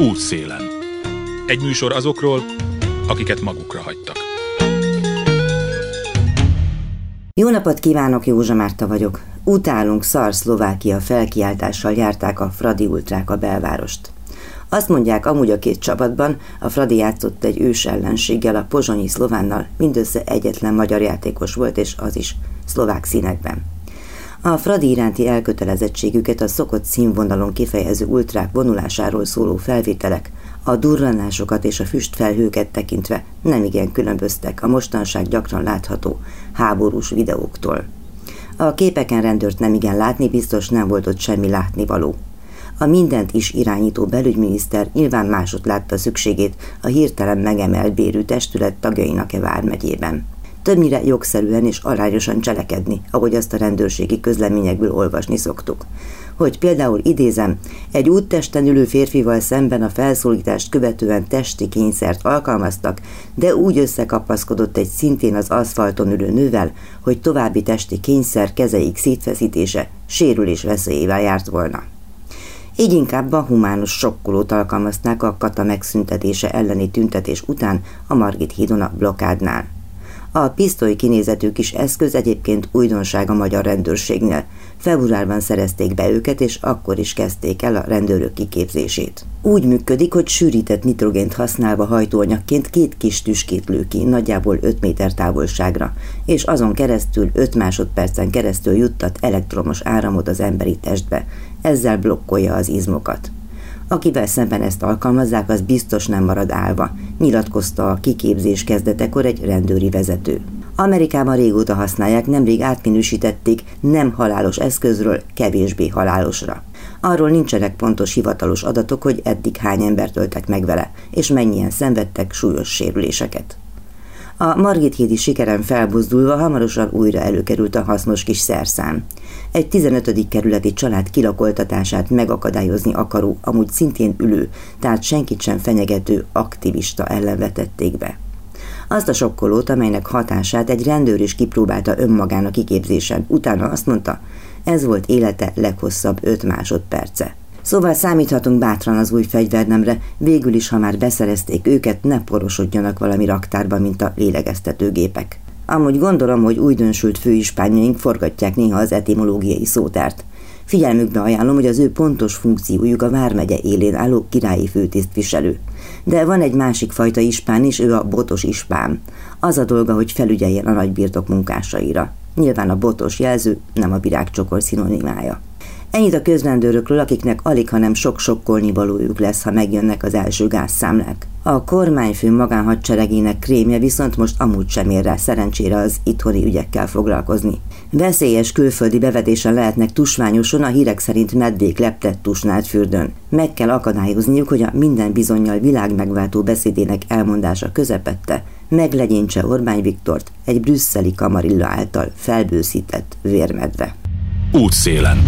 Útszélen. Egy műsor azokról, akiket magukra hagytak. Jó napot kívánok, Józsa Márta vagyok. Utálunk szar Szlovákia felkiáltással járták a Fradi ultrák a belvárost. Azt mondják, amúgy a két csapatban a Fradi játszott egy ős ellenséggel, a pozsonyi szlovánnal, mindössze egyetlen magyar játékos volt, és az is szlovák színekben. A Fradi iránti elkötelezettségüket a szokott színvonalon kifejező ultrák vonulásáról szóló felvételek, a durranásokat és a füstfelhőket tekintve nem igen különböztek a mostanság gyakran látható háborús videóktól. A képeken rendőrt nem igen látni, biztos nem volt ott semmi látnivaló. A mindent is irányító belügyminiszter nyilván másot látta szükségét a hirtelen megemelt bérű testület tagjainak-e vármegyében többnyire jogszerűen és arányosan cselekedni, ahogy azt a rendőrségi közleményekből olvasni szoktuk. Hogy például idézem, egy úttesten ülő férfival szemben a felszólítást követően testi kényszert alkalmaztak, de úgy összekapaszkodott egy szintén az aszfalton ülő nővel, hogy további testi kényszer kezeik szétfeszítése sérülés veszélyével járt volna. Így inkább a humánus sokkolót alkalmazták a kata megszüntetése elleni tüntetés után a Margit hídon a blokádnál. A pisztoly kinézetű kis eszköz egyébként újdonság a magyar rendőrségnél. Februárban szerezték be őket, és akkor is kezdték el a rendőrök kiképzését. Úgy működik, hogy sűrített nitrogént használva hajtóanyagként két kis tüskét lő ki, nagyjából 5 méter távolságra, és azon keresztül 5 másodpercen keresztül juttat elektromos áramot az emberi testbe. Ezzel blokkolja az izmokat. Akivel szemben ezt alkalmazzák, az biztos nem marad állva, nyilatkozta a kiképzés kezdetekor egy rendőri vezető. Amerikában régóta használják, nemrég átminősítették nem halálos eszközről kevésbé halálosra. Arról nincsenek pontos hivatalos adatok, hogy eddig hány embert öltek meg vele, és mennyien szenvedtek súlyos sérüléseket. A Margit hídi sikeren felbuzdulva hamarosan újra előkerült a hasznos kis szerszám. Egy 15. kerületi család kilakoltatását megakadályozni akaró, amúgy szintén ülő, tehát senkit sem fenyegető aktivista ellen vetették be. Azt a sokkolót, amelynek hatását egy rendőr is kipróbálta önmagának kiképzésen, utána azt mondta, ez volt élete leghosszabb öt másodperce. Szóval számíthatunk bátran az új fegyvernemre, végül is, ha már beszerezték őket, ne porosodjanak valami raktárba, mint a lélegeztetőgépek. Amúgy gondolom, hogy újdonsült főispányaink forgatják néha az etimológiai szótárt. Figyelmükbe ajánlom, hogy az ő pontos funkciójuk a Vármegye élén álló királyi főtisztviselő. De van egy másik fajta ispán is, ő a botos ispán. Az a dolga, hogy felügyeljen a nagybirtok munkásaira. Nyilván a botos jelző nem a virágcsokor szinonimája. Ennyit a közrendőrökről, akiknek alig, hanem sok sokkolni valójuk lesz, ha megjönnek az első gázszámlák. A kormányfő magánhadseregének krémje viszont most amúgy sem ér rá szerencsére az itthoni ügyekkel foglalkozni. Veszélyes külföldi bevetésen lehetnek tusványoson a hírek szerint medvék leptett tusnált fürdőn. Meg kell akadályozniuk, hogy a minden bizonyal világ megváltó beszédének elmondása közepette meglegyintse Orbán Viktort egy brüsszeli kamarilla által felbőszített vérmedve. Útszélen.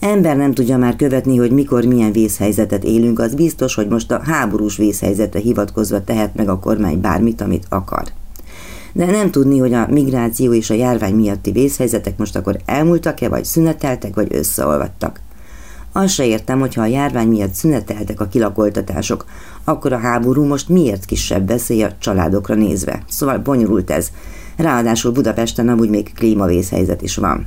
Ember nem tudja már követni, hogy mikor milyen vészhelyzetet élünk, az biztos, hogy most a háborús vészhelyzetre hivatkozva tehet meg a kormány bármit, amit akar. De nem tudni, hogy a migráció és a járvány miatti vészhelyzetek most akkor elmúltak-e, vagy szüneteltek, vagy összeolvadtak. Azt se értem, hogyha a járvány miatt szüneteltek a kilakoltatások, akkor a háború most miért kisebb veszély a családokra nézve. Szóval bonyolult ez. Ráadásul Budapesten amúgy még klímavészhelyzet is van.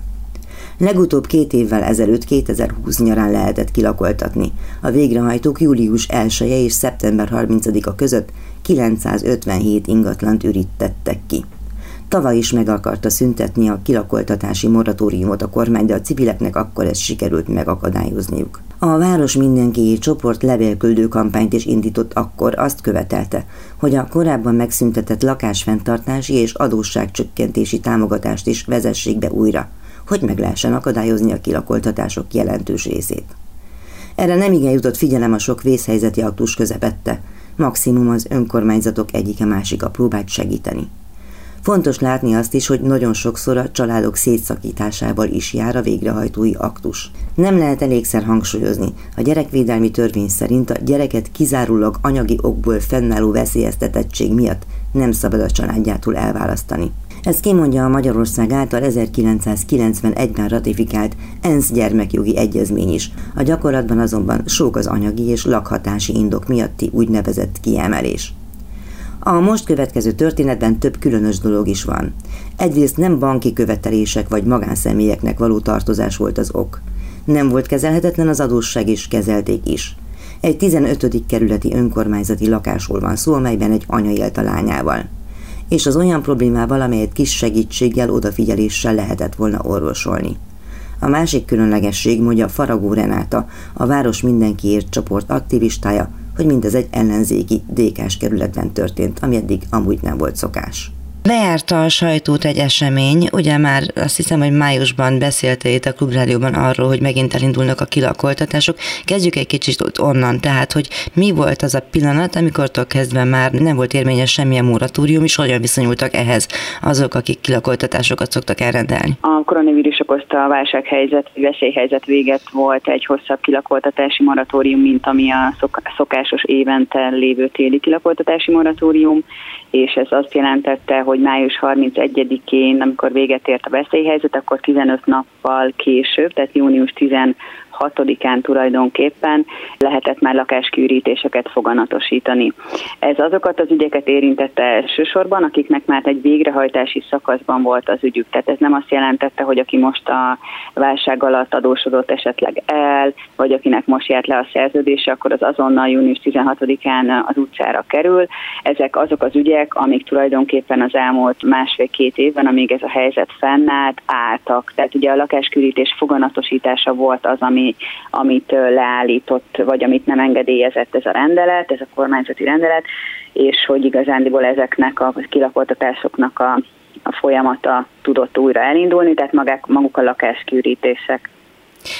Legutóbb két évvel ezelőtt 2020 nyarán lehetett kilakoltatni. A végrehajtók július 1 -e és szeptember 30-a között 957 ingatlant ürítettek ki. Tavaly is meg akarta szüntetni a kilakoltatási moratóriumot a kormány, de a civileknek akkor ezt sikerült megakadályozniuk. A Város Mindenki csoport levélküldő kampányt is indított akkor, azt követelte, hogy a korábban megszüntetett lakásfenntartási és adósságcsökkentési támogatást is vezessék be újra – hogy meg lehessen akadályozni a kilakoltatások jelentős részét. Erre nem igen jutott figyelem a sok vészhelyzeti aktus közepette, maximum az önkormányzatok egyike másika próbált segíteni. Fontos látni azt is, hogy nagyon sokszor a családok szétszakításával is jár a végrehajtói aktus. Nem lehet elégszer hangsúlyozni, a gyerekvédelmi törvény szerint a gyereket kizárólag anyagi okból fennálló veszélyeztetettség miatt nem szabad a családjától elválasztani. Ez kimondja a Magyarország által 1991-ben ratifikált ENSZ gyermekjogi egyezmény is. A gyakorlatban azonban sok az anyagi és lakhatási indok miatti úgynevezett kiemelés. A most következő történetben több különös dolog is van. Egyrészt nem banki követelések vagy magánszemélyeknek való tartozás volt az ok. Nem volt kezelhetetlen az adósság, és kezelték is. Egy 15. kerületi önkormányzati lakásról van szó, amelyben egy anya élt a lányával. És az olyan problémával, amelyet kis segítséggel, odafigyeléssel lehetett volna orvosolni. A másik különlegesség, mondja Faragó Renáta, a Város Mindenkiért csoport aktivistája, hogy mindez egy ellenzéki DK-s kerületben történt, ami eddig amúgy nem volt szokás. Lejárta a sajtót egy esemény, ugye már azt hiszem, hogy májusban beszélte itt a Klubrádióban arról, hogy megint elindulnak a kilakoltatások. Kezdjük egy kicsit ott onnan, tehát, hogy mi volt az a pillanat, amikor kezdve már nem volt érvényes semmilyen moratórium, és hogyan viszonyultak ehhez azok, akik kilakoltatásokat szoktak elrendelni? A koronavírus okozta a válsághelyzet, veszélyhelyzet véget volt egy hosszabb kilakoltatási moratórium, mint ami a szokásos évente lévő téli kilakoltatási moratórium, és ez azt jelentette, hogy május 31-én, amikor véget ért a veszélyhelyzet, akkor 15 nappal később, tehát június 10 6-án tulajdonképpen lehetett már lakáskiürítéseket foganatosítani. Ez azokat az ügyeket érintette elsősorban, akiknek már egy végrehajtási szakaszban volt az ügyük. Tehát ez nem azt jelentette, hogy aki most a válság alatt adósodott esetleg el, vagy akinek most járt le a szerződése, akkor az azonnal június 16-án az utcára kerül. Ezek azok az ügyek, amik tulajdonképpen az elmúlt másfél-két évben, amíg ez a helyzet fennállt, álltak. Tehát ugye a lakáskürítés foganatosítása volt az, ami amit leállított, vagy amit nem engedélyezett ez a rendelet, ez a kormányzati rendelet, és hogy igazándiból ezeknek a kilakoltatásoknak a, a folyamata tudott újra elindulni, tehát magák, maguk a lakáskiürítések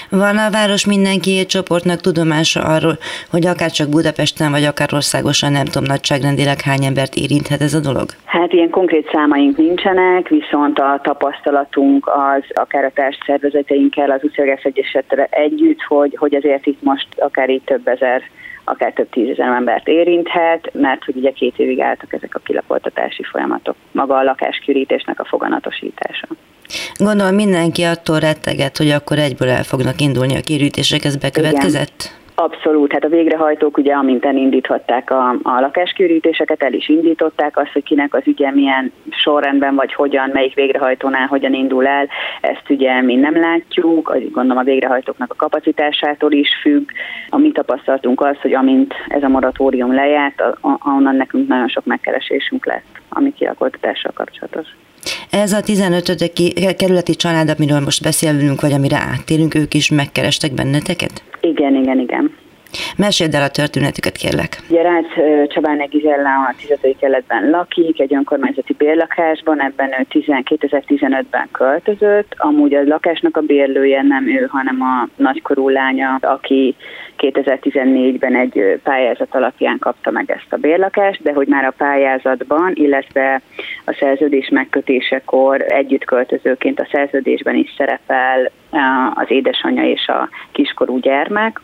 van a város mindenki csoportnak tudomása arról, hogy akár csak Budapesten, vagy akár országosan, nem tudom, nagyságrendileg hány embert érinthet ez a dolog? Hát ilyen konkrét számaink nincsenek, viszont a tapasztalatunk az akár a társszervezeteinkkel, az Utcagás Egyesetre együtt, hogy, hogy azért itt most akár így több ezer akár több tízezer embert érinthet, mert hogy ugye két évig álltak ezek a kilapoltatási folyamatok, maga a lakáskürítésnek a foganatosítása. Gondolom mindenki attól retteget, hogy akkor egyből el fognak indulni a kirítések, ez bekövetkezett? Igen. Abszolút, hát a végrehajtók ugye amint elindíthatták a, a lakáskürítéseket, el is indították azt, hogy kinek az ügye milyen sorrendben vagy hogyan, melyik végrehajtónál hogyan indul el, ezt ugye mi nem látjuk, azt gondolom a végrehajtóknak a kapacitásától is függ. A mi tapasztalatunk az, hogy amint ez a moratórium lejárt, onnan nekünk nagyon sok megkeresésünk lett, ami kialakultatással kapcsolatos. Ez a 15. kerületi család, amiről most beszélünk, vagy amire áttérünk, ők is megkerestek benneteket? Igen, igen, igen. Meséld el a történetüket, kérlek. Ugye Rácz Csabáne Gizella a 15. keletben lakik, egy önkormányzati bérlakásban, ebben ő 2015-ben költözött. Amúgy a lakásnak a bérlője nem ő, hanem a nagykorú lánya, aki 2014-ben egy pályázat alapján kapta meg ezt a bérlakást, de hogy már a pályázatban, illetve a szerződés megkötésekor együtt költözőként a szerződésben is szerepel az édesanyja és a kiskorú gyermek,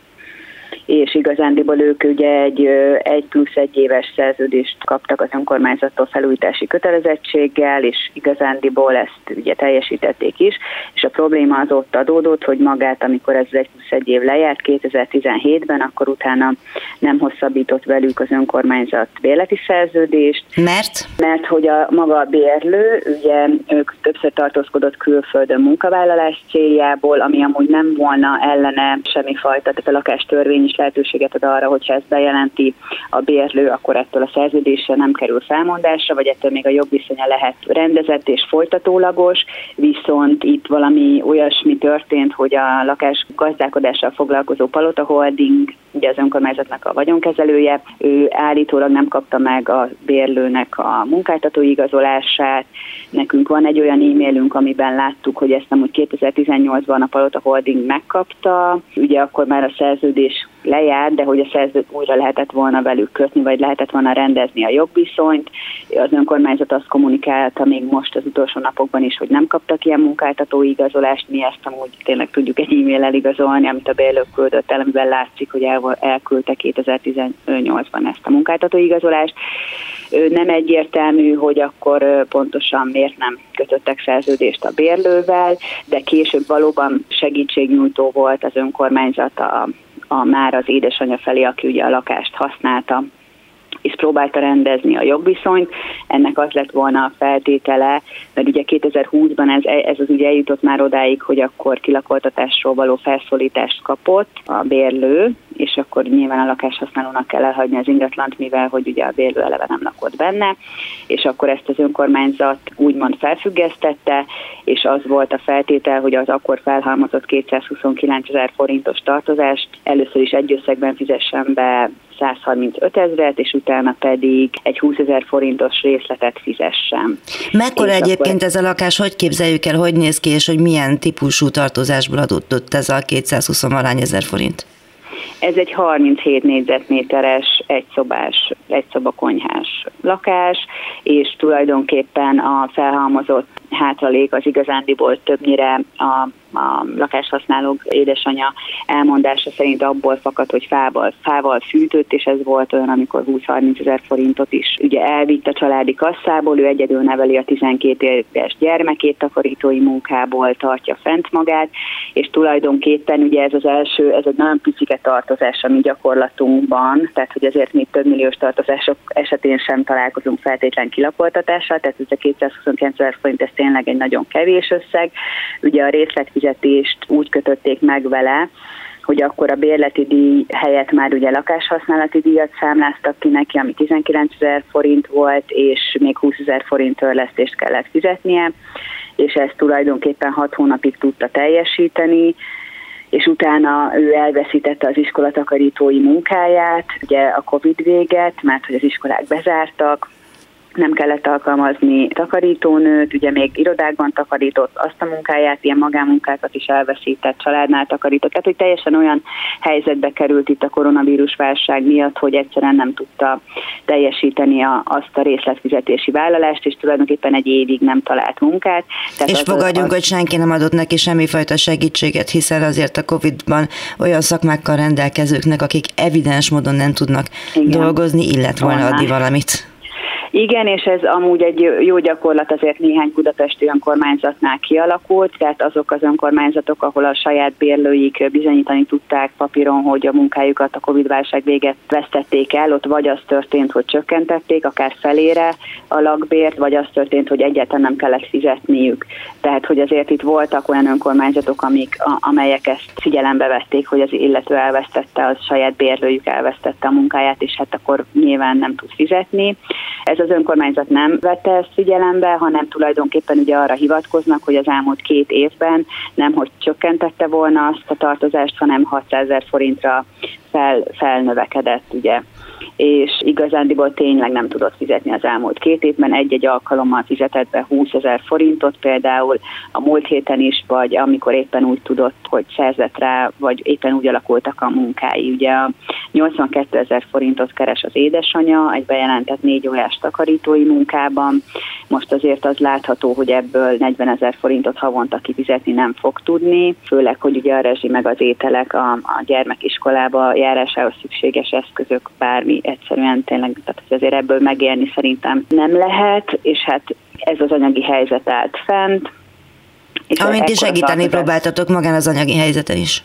és igazándiból ők ugye egy, egy plusz egy éves szerződést kaptak az önkormányzattól felújítási kötelezettséggel, és igazándiból ezt ugye teljesítették is, és a probléma az ott adódott, hogy magát, amikor ez egy plusz egy év lejárt 2017-ben, akkor utána nem hosszabbított velük az önkormányzat bérleti szerződést. Mert? Mert hogy a maga a bérlő, ugye ők többször tartózkodott külföldön munkavállalás céljából, ami amúgy nem volna ellene semmifajta, tehát a lakástörvény is lehetőséget ad arra, hogyha ezt bejelenti a bérlő, akkor ettől a szerződésre nem kerül felmondásra, vagy ettől még a jogviszonya lehet rendezett és folytatólagos, viszont itt valami olyasmi történt, hogy a lakás gazdálkodással foglalkozó Palota Holding, ugye az önkormányzatnak a vagyonkezelője, ő állítólag nem kapta meg a bérlőnek a munkáltató igazolását. Nekünk van egy olyan e-mailünk, amiben láttuk, hogy ezt nem úgy 2018-ban a Palota Holding megkapta, ugye akkor már a szerződés lejár, de hogy a szerzőt újra lehetett volna velük kötni, vagy lehetett volna rendezni a jogviszonyt. Az önkormányzat azt kommunikálta még most az utolsó napokban is, hogy nem kaptak ilyen munkáltatói igazolást, mi ezt amúgy tényleg tudjuk egy e-mail igazolni, amit a bérlők küldött el, amiben látszik, hogy el el, elküldte 2018-ban ezt a munkáltatóigazolást. Nem egyértelmű, hogy akkor pontosan miért nem kötöttek szerződést a bérlővel, de később valóban segítségnyújtó volt az önkormányzat a, a már az édesanyja felé, aki ugye a lakást használta és próbálta rendezni a jogviszonyt. Ennek az lett volna a feltétele, mert ugye 2020-ban ez, ez az ugye eljutott már odáig, hogy akkor kilakoltatásról való felszólítást kapott a bérlő, és akkor nyilván a lakáshasználónak kell elhagyni az ingatlant, mivel hogy ugye a bérlő eleve nem lakott benne, és akkor ezt az önkormányzat úgymond felfüggesztette, és az volt a feltétel, hogy az akkor felhalmozott 229 ezer forintos tartozást először is egy összegben fizessen be 135 ezeret, és utána pedig egy 20 ezer forintos részletet fizessen. Mekkora és egyébként akkor... ez a lakás, hogy képzeljük el, hogy néz ki, és hogy milyen típusú tartozásból adott ez a 220 alány ezer forint? Ez egy 37 négyzetméteres, egyszobás, egyszoba-konyhás lakás, és tulajdonképpen a felhalmozott hátralék az igazándiból többnyire a a lakáshasználók édesanyja elmondása szerint abból fakad, hogy fával, fával fűtött, és ez volt olyan, amikor 20-30 ezer forintot is ugye elvitt a családi kasszából, ő egyedül neveli a 12 éves gyermekét, takarítói munkából tartja fent magát, és tulajdonképpen ugye ez az első, ez egy nagyon picike tartozás a mi gyakorlatunkban, tehát hogy azért mi több milliós tartozások esetén sem találkozunk feltétlen kilakoltatással, tehát ez a 229 ezer forint, ez tényleg egy nagyon kevés összeg. Ugye a részlet fizetést úgy kötötték meg vele, hogy akkor a bérleti díj helyett már ugye lakáshasználati díjat számláztak ki neki, ami 19 ezer forint volt, és még 20 ezer forint törlesztést kellett fizetnie, és ezt tulajdonképpen 6 hónapig tudta teljesíteni, és utána ő elveszítette az iskolatakarítói munkáját, ugye a Covid véget, mert hogy az iskolák bezártak, nem kellett alkalmazni takarítónőt, ugye még irodákban takarított azt a munkáját, ilyen magánmunkákat is elveszített, családnál takarított, tehát hogy teljesen olyan helyzetbe került itt a koronavírus válság miatt, hogy egyszerűen nem tudta teljesíteni a, azt a részletfizetési vállalást, és tulajdonképpen egy évig nem talált munkát. Tehát és fogadjunk, az... hogy senki nem adott neki semmifajta segítséget, hiszen azért a Covid-ban olyan szakmákkal rendelkezőknek, akik evidens módon nem tudnak Igen. dolgozni, illet volna adni valamit. Igen, és ez amúgy egy jó gyakorlat azért néhány budapesti önkormányzatnál kialakult, tehát azok az önkormányzatok, ahol a saját bérlőik bizonyítani tudták papíron, hogy a munkájukat a Covid-válság véget vesztették el, ott vagy az történt, hogy csökkentették, akár felére a lakbért, vagy az történt, hogy egyáltalán nem kellett fizetniük. Tehát, hogy azért itt voltak olyan önkormányzatok, amik, amelyek ezt figyelembe vették, hogy az illető elvesztette, az saját bérlőjük elvesztette a munkáját, és hát akkor nyilván nem tud fizetni. Ez ez az önkormányzat nem vette ezt figyelembe, hanem tulajdonképpen ugye arra hivatkoznak, hogy az elmúlt két évben nem hogy csökkentette volna azt a tartozást, hanem 600 ezer forintra fel, felnövekedett ugye és igazándiból tényleg nem tudott fizetni az elmúlt két évben. Egy-egy alkalommal fizetett be 20 ezer forintot például a múlt héten is, vagy amikor éppen úgy tudott, hogy szerzett rá, vagy éppen úgy alakultak a munkái. Ugye a 82 ezer forintot keres az édesanyja egy bejelentett négy órás takarítói munkában. Most azért az látható, hogy ebből 40 ezer forintot havonta kifizetni nem fog tudni, főleg, hogy ugye a rezsi meg az ételek a, a gyermekiskolába járásához szükséges eszközök bármi egyszerűen tényleg, tehát azért ebből megélni szerintem nem lehet, és hát ez az anyagi helyzet állt fent. És Amint ti segíteni próbáltatok magán az anyagi helyzeten is.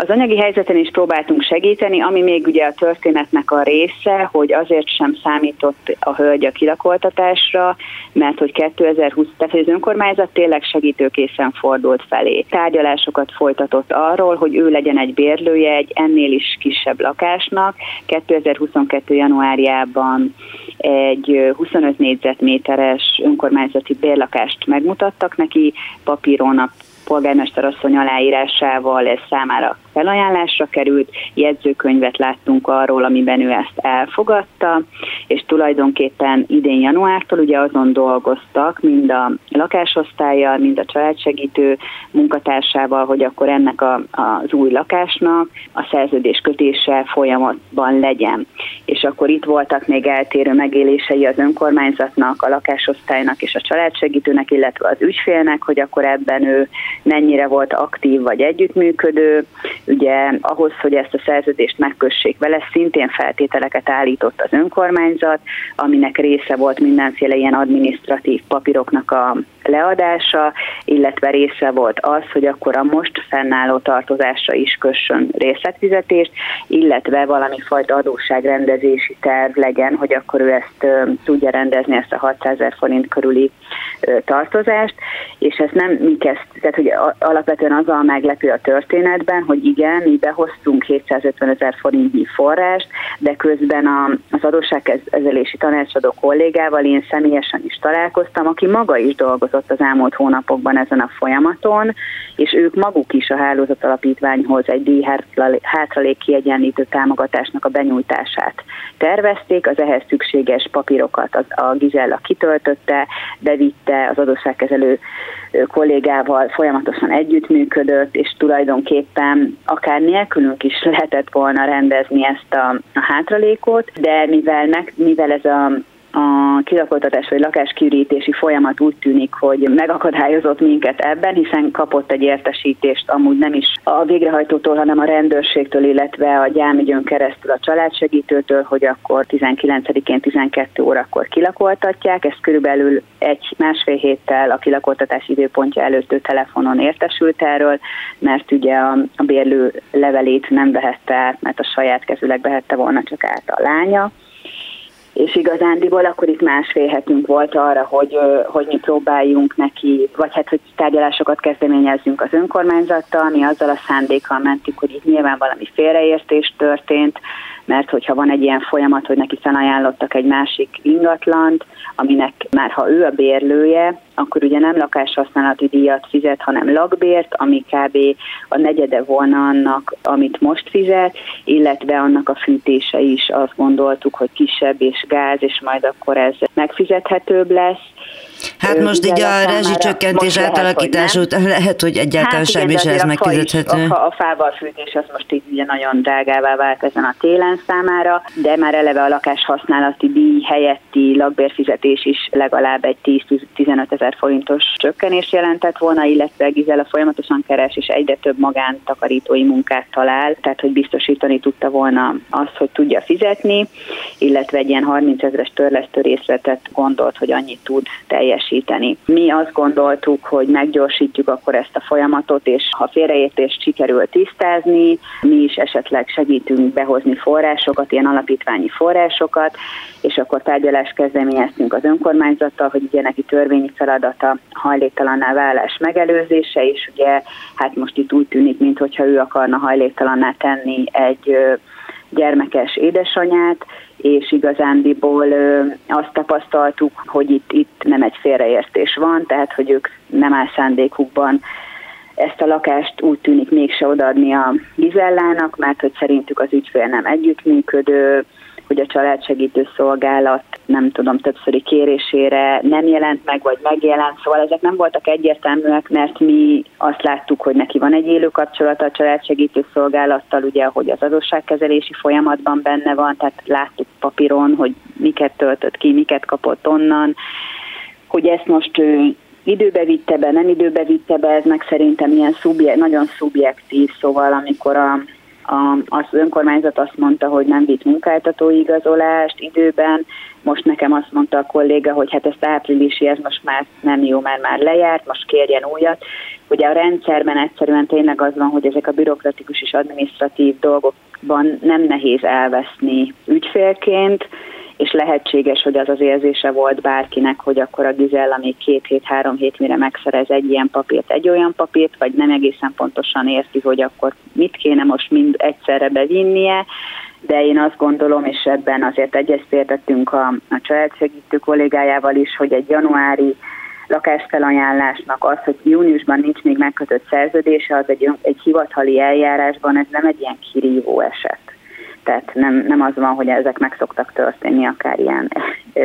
Az anyagi helyzeten is próbáltunk segíteni, ami még ugye a történetnek a része, hogy azért sem számított a hölgy a kilakoltatásra, mert hogy 2020, tehát az önkormányzat tényleg segítőkészen fordult felé. Tárgyalásokat folytatott arról, hogy ő legyen egy bérlője egy ennél is kisebb lakásnak. 2022. januárjában egy 25 négyzetméteres önkormányzati bérlakást megmutattak neki, papíron a polgármester asszony aláírásával ez számára felajánlásra került, jegyzőkönyvet láttunk arról, amiben ő ezt elfogadta, és tulajdonképpen idén januártól ugye azon dolgoztak, mind a lakásosztályjal, mind a családsegítő munkatársával, hogy akkor ennek a, az új lakásnak a szerződés kötése folyamatban legyen. És akkor itt voltak még eltérő megélései az önkormányzatnak, a lakásosztálynak és a családsegítőnek, illetve az ügyfélnek, hogy akkor ebben ő mennyire volt aktív vagy együttműködő. Ugye ahhoz, hogy ezt a szerződést megkössék vele, szintén feltételeket állított az önkormányzat, aminek része volt mindenféle ilyen administratív papíroknak a leadása, illetve része volt az, hogy akkor a most fennálló tartozásra is kössön részletfizetést, illetve valami fajta adósságrendezési terv legyen, hogy akkor ő ezt tudja rendezni, ezt a 600 ezer forint körüli tartozást, és ezt nem mi kezd, tehát hogy alapvetően az a meglepő a történetben, hogy igen, mi behoztunk 750 ezer forintnyi forrást, de közben a, az adósságkezelési tanácsadó kollégával én személyesen is találkoztam, aki maga is dolgozott az elmúlt hónapokban ezen a folyamaton, és ők maguk is a hálózat alapítványhoz egy díj hátralék kiegyenlítő támogatásnak a benyújtását tervezték, az ehhez szükséges papírokat a Gizella kitöltötte, bevitte az adósságkezelő kollégával folyamatosan együttműködött, és tulajdonképpen akár nélkülünk is lehetett volna rendezni ezt a, a hátralékot, de mivel, meg, mivel ez a a kilakoltatás vagy lakáskiürítési folyamat úgy tűnik, hogy megakadályozott minket ebben, hiszen kapott egy értesítést amúgy nem is a végrehajtótól, hanem a rendőrségtől, illetve a gyámügyön keresztül a családsegítőtől, hogy akkor 19-én 12 órakor kilakoltatják. Ez körülbelül egy másfél héttel a kilakoltatás időpontja előtt ő telefonon értesült erről, mert ugye a, a bérlő levelét nem vehette át, mert a saját kezüleg vehette volna csak át a lánya és igazándiból akkor itt másfél hetünk volt arra, hogy, hogy mi próbáljunk neki, vagy hát, hogy tárgyalásokat kezdeményezzünk az önkormányzattal, mi azzal a szándékkal mentünk, hogy itt nyilván valami félreértés történt, mert hogyha van egy ilyen folyamat, hogy neki felajánlottak egy másik ingatlant, aminek már ha ő a bérlője, akkor ugye nem lakáshasználati díjat fizet, hanem lakbért, ami kb. a negyede volna annak, amit most fizet, illetve annak a fűtése is azt gondoltuk, hogy kisebb és gáz, és majd akkor ez megfizethetőbb lesz Hát most így a rezsicsökkentés átalakítás után lehet, hogy egyáltalán hát semmi sem ez megfizethető. A, a fával fűtés az most így ugye nagyon drágává vált ezen a télen számára, de már eleve a lakás használati díj helyetti lakbérfizetés is legalább egy 10-15 ezer forintos csökkenés jelentett volna, illetve Gizela folyamatosan keres és egyre több magántakarítói munkát talál, tehát hogy biztosítani tudta volna azt, hogy tudja fizetni, illetve egy ilyen 30 ezeres törlesztő részletet gondolt, hogy annyit tud teljesíteni teljesíteni. Mi azt gondoltuk, hogy meggyorsítjuk akkor ezt a folyamatot, és ha félreértést sikerül tisztázni, mi is esetleg segítünk behozni forrásokat, ilyen alapítványi forrásokat, és akkor tárgyalást kezdeményeztünk az önkormányzattal, hogy ugye neki törvényi feladata hajléktalanná válás megelőzése, és ugye hát most itt úgy tűnik, mintha ő akarna hajléktalanná tenni egy gyermekes édesanyát, és igazándiból azt tapasztaltuk, hogy itt, itt nem egy félreértés van, tehát hogy ők nem áll szándékukban ezt a lakást úgy tűnik mégse odaadni a Gizellának, mert hogy szerintük az ügyfél nem együttműködő, hogy a családsegítő szolgálat nem tudom, többszöri kérésére nem jelent meg, vagy megjelent, szóval ezek nem voltak egyértelműek, mert mi azt láttuk, hogy neki van egy élő kapcsolata a családsegítő szolgálattal, ugye, hogy az adósságkezelési folyamatban benne van, tehát láttuk papíron, hogy miket töltött ki, miket kapott onnan, hogy ezt most ő időbe vitte be, nem időbe vitte be, ez meg szerintem ilyen szubje, nagyon szubjektív, szóval amikor a az önkormányzat azt mondta, hogy nem vitt munkáltatói igazolást időben, most nekem azt mondta a kolléga, hogy hát ezt áprilisi, ez most már nem jó, mert már lejárt, most kérjen újat. Ugye a rendszerben egyszerűen tényleg az van, hogy ezek a bürokratikus és administratív dolgokban nem nehéz elveszni ügyfélként, és lehetséges, hogy az az érzése volt bárkinek, hogy akkor a Gizella még két hét, három hét mire megszerez egy ilyen papírt, egy olyan papírt, vagy nem egészen pontosan érti, hogy akkor mit kéne most mind egyszerre bevinnie, de én azt gondolom, és ebben azért egyeztetettünk a, a családsegítő kollégájával is, hogy egy januári lakásfelajánlásnak az, hogy júniusban nincs még megkötött szerződése, az egy, egy hivatali eljárásban, ez nem egy ilyen kirívó eset. Tehát nem, nem az van, hogy ezek meg szoktak történni akár ilyen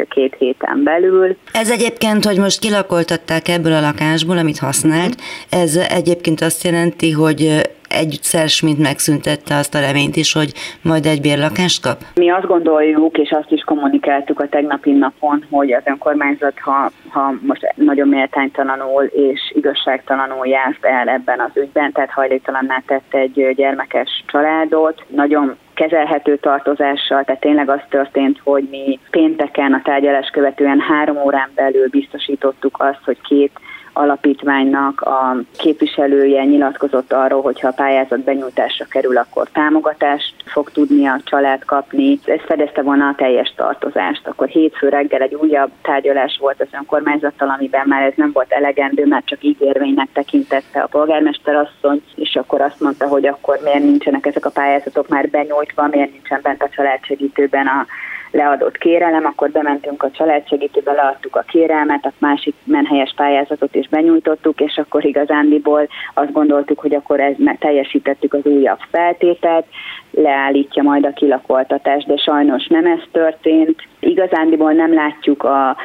két héten belül. Ez egyébként, hogy most kilakoltatták ebből a lakásból, amit használt, ez egyébként azt jelenti, hogy egyszer mint megszüntette azt a reményt is, hogy majd egy bérlakást kap? Mi azt gondoljuk, és azt is kommunikáltuk a tegnapi napon, hogy az önkormányzat, ha, ha most nagyon méltánytalanul és igazságtalanul járt el ebben az ügyben, tehát hajléktalanná tett egy gyermekes családot, nagyon kezelhető tartozással, tehát tényleg az történt, hogy mi pénteken a tárgyalás követően három órán belül biztosítottuk azt, hogy két alapítványnak a képviselője nyilatkozott arról, hogy ha a pályázat benyújtásra kerül, akkor támogatást fog tudni a család kapni. Ez fedezte volna a teljes tartozást. Akkor hétfő reggel egy újabb tárgyalás volt az önkormányzattal, amiben már ez nem volt elegendő, mert csak ígérvénynek tekintette a polgármester asszony, és akkor azt mondta, hogy akkor miért nincsenek ezek a pályázatok már benyújtva, miért nincsen bent a családsegítőben a leadott kérelem, akkor bementünk a családsegítőbe, leadtuk a kérelmet, a másik menhelyes pályázatot is benyújtottuk, és akkor igazándiból azt gondoltuk, hogy akkor ez teljesítettük az újabb feltételt, leállítja majd a kilakoltatást, de sajnos nem ez történt. Igazándiból nem látjuk a,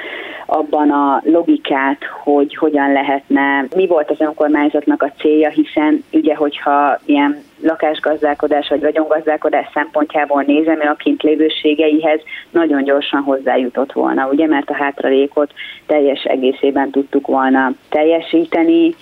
abban a logikát, hogy hogyan lehetne, mi volt az önkormányzatnak a célja, hiszen ugye, hogyha ilyen lakásgazdálkodás vagy vagyongazdálkodás szempontjából nézem, a kint lévőségeihez nagyon gyorsan hozzájutott volna, ugye, mert a hátralékot teljes egészében tudtuk volna teljesíteni,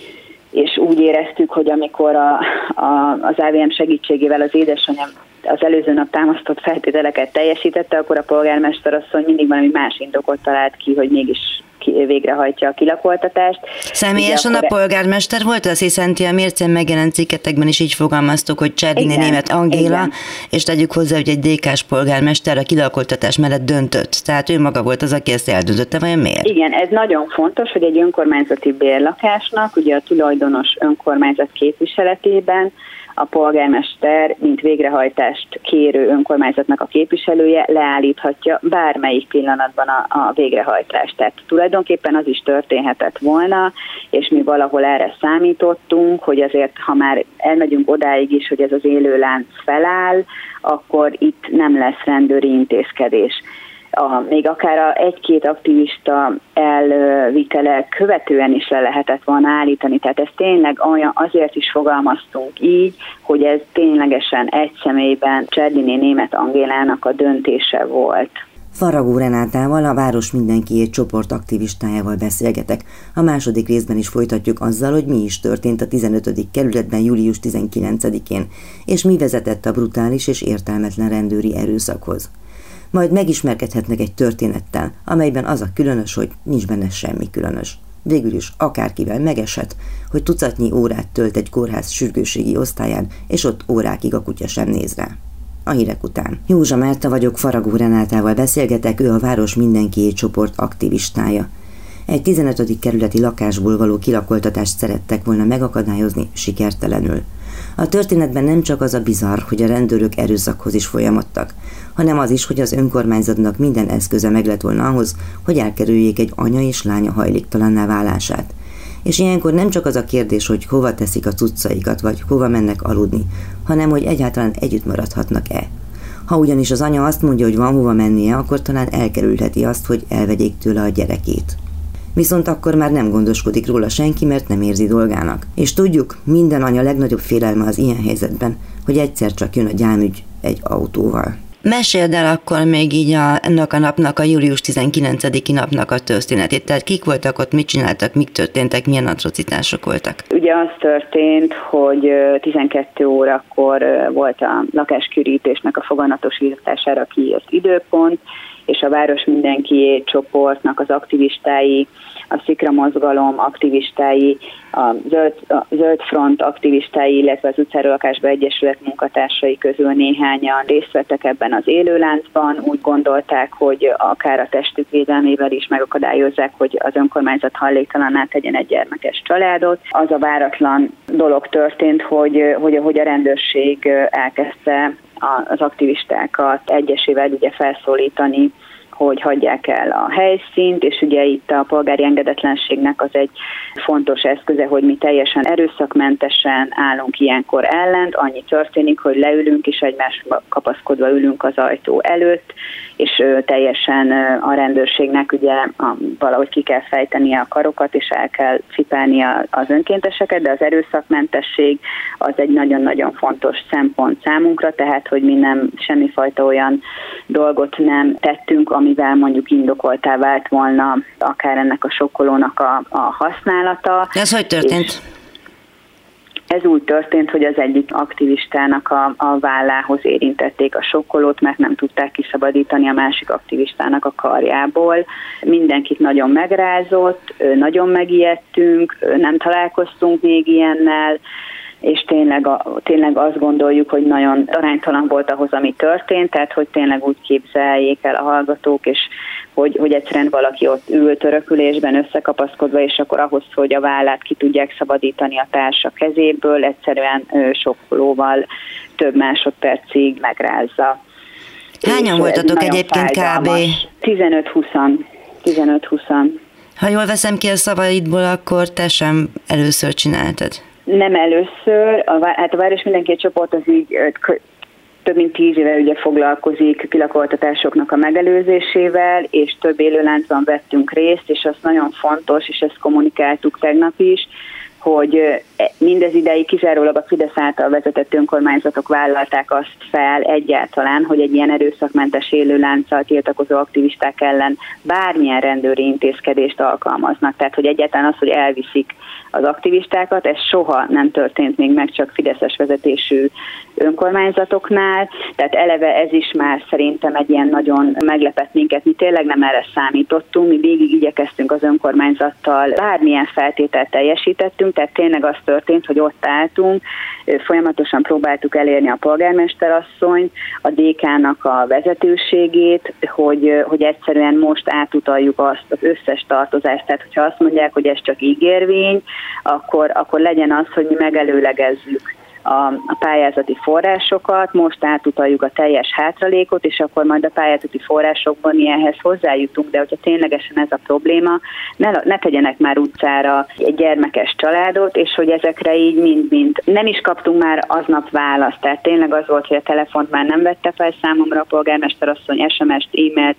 és úgy éreztük, hogy amikor a, a, az AVM segítségével az édesanyám az előző nap támasztott feltételeket teljesítette, akkor a polgármester asszony mindig valami más indokot talált ki, hogy mégis végrehajtja a kilakoltatást. Személyesen a polgármester volt az, hiszen ti a mércén megjelent cikketekben is így fogalmaztuk, hogy Cserdini német Angéla, igen. és tegyük hozzá, hogy egy DK-s polgármester a kilakoltatás mellett döntött. Tehát ő maga volt az, aki ezt eldöntötte, vagy miért? Igen, ez nagyon fontos, hogy egy önkormányzati bérlakásnak, ugye a tulajdonos önkormányzat képviseletében a polgármester, mint végrehajtást kérő önkormányzatnak a képviselője leállíthatja bármelyik pillanatban a, a végrehajtást. Tehát tulajdonképpen az is történhetett volna, és mi valahol erre számítottunk, hogy azért, ha már elmegyünk odáig is, hogy ez az élőlánc feláll, akkor itt nem lesz rendőri intézkedés a, még akár a egy-két aktivista elvitele követően is le lehetett volna állítani. Tehát ez tényleg olyan, azért is fogalmaztunk így, hogy ez ténylegesen egy személyben Cserdini német Angélának a döntése volt. Faragó Renátával, a Város Mindenkiét csoport aktivistájával beszélgetek. A második részben is folytatjuk azzal, hogy mi is történt a 15. kerületben július 19-én, és mi vezetett a brutális és értelmetlen rendőri erőszakhoz majd megismerkedhetnek egy történettel, amelyben az a különös, hogy nincs benne semmi különös. Végül is akárkivel megesett, hogy tucatnyi órát tölt egy kórház sürgőségi osztályán, és ott órákig a kutya sem néz rá. A hírek után. Józsa Márta vagyok, Faragó Renátával beszélgetek, ő a Város Mindenkié csoport aktivistája. Egy 15. kerületi lakásból való kilakoltatást szerettek volna megakadályozni, sikertelenül. A történetben nem csak az a bizarr, hogy a rendőrök erőszakhoz is folyamodtak, hanem az is, hogy az önkormányzatnak minden eszköze meg lett volna ahhoz, hogy elkerüljék egy anya és lánya hajléktalanná válását. És ilyenkor nem csak az a kérdés, hogy hova teszik a cuccaikat, vagy hova mennek aludni, hanem hogy egyáltalán együtt maradhatnak-e. Ha ugyanis az anya azt mondja, hogy van hova mennie, akkor talán elkerülheti azt, hogy elvegyék tőle a gyerekét viszont akkor már nem gondoskodik róla senki, mert nem érzi dolgának. És tudjuk, minden anya legnagyobb félelme az ilyen helyzetben, hogy egyszer csak jön a gyámügy egy autóval. Meséld el akkor még így a, ennek a napnak, a július 19-i napnak a történetét. Tehát kik voltak ott, mit csináltak, mik történtek, milyen atrocitások voltak? Ugye az történt, hogy 12 órakor volt a lakáskürítésnek a foganatosítására kiírt időpont, és a Város Mindenki csoportnak az aktivistái, a Szikra Mozgalom aktivistái, a Zöld, a Zöld Front aktivistái, illetve az Utcáról Lakásba Egyesület munkatársai közül néhányan részt vettek ebben az élőláncban. Úgy gondolták, hogy akár a testük védelmével is megakadályozzák, hogy az önkormányzat halléktalanná tegyen egy gyermekes családot. Az a váratlan dolog történt, hogy, hogy, hogy a rendőrség elkezdte az aktivistákat egyesével ugye felszólítani hogy hagyják el a helyszínt, és ugye itt a polgári engedetlenségnek az egy fontos eszköze, hogy mi teljesen erőszakmentesen állunk ilyenkor ellent, annyi történik, hogy leülünk és egymásba kapaszkodva ülünk az ajtó előtt, és teljesen a rendőrségnek ugye valahogy ki kell fejteni a karokat, és el kell cipelni az önkénteseket, de az erőszakmentesség az egy nagyon-nagyon fontos szempont számunkra, tehát hogy mi nem semmifajta olyan dolgot nem tettünk, amivel mondjuk indokoltá vált volna akár ennek a sokkolónak a, a használata. Ez hogy történt? Ez úgy történt, hogy az egyik aktivistának a, a vállához érintették a sokkolót, mert nem tudták kiszabadítani a másik aktivistának a karjából. Mindenkit nagyon megrázott, nagyon megijedtünk, nem találkoztunk még ilyennel, és tényleg, a, tényleg azt gondoljuk, hogy nagyon aránytalan volt ahhoz, ami történt, tehát hogy tényleg úgy képzeljék el a hallgatók, és hogy, hogy egyszerűen valaki ott ül törökülésben összekapaszkodva, és akkor ahhoz, hogy a vállát ki tudják szabadítani a társa kezéből, egyszerűen sokkolóval több másodpercig megrázza. Hányan és voltatok egyébként fájdalmas. kb? 15-20. 15-20. Ha jól veszem ki a szavaidból, akkor te sem először csináltad. Nem először, a, hát a Város Mindenki csoport az így több mint tíz éve ugye foglalkozik kilakoltatásoknak a megelőzésével, és több élőláncban vettünk részt, és az nagyon fontos, és ezt kommunikáltuk tegnap is, hogy mindez ideig kizárólag a Fidesz által vezetett önkormányzatok vállalták azt fel egyáltalán, hogy egy ilyen erőszakmentes élőlánccal tiltakozó aktivisták ellen bármilyen rendőri intézkedést alkalmaznak. Tehát, hogy egyáltalán az, hogy elviszik az aktivistákat, ez soha nem történt még meg csak Fideszes vezetésű önkormányzatoknál, tehát eleve ez is már szerintem egy ilyen nagyon meglepett minket, mi tényleg nem erre számítottunk, mi végig igyekeztünk az önkormányzattal, bármilyen feltételt teljesítettünk, tehát tényleg az történt, hogy ott álltunk, folyamatosan próbáltuk elérni a polgármesterasszonyt, a DK-nak a vezetőségét, hogy, hogy egyszerűen most átutaljuk azt az összes tartozást, tehát hogyha azt mondják, hogy ez csak ígérvény, akkor, akkor legyen az, hogy mi megelőlegezzük a, a pályázati forrásokat, most átutaljuk a teljes hátralékot, és akkor majd a pályázati forrásokban ilyenhez hozzájutunk, de hogyha ténylegesen ez a probléma, ne, ne tegyenek már utcára egy gyermekes családot, és hogy ezekre így mind-mind nem is kaptunk már aznap választ, tehát tényleg az volt, hogy a telefont már nem vette fel számomra a polgármester asszony, SMS-t, e-mailt,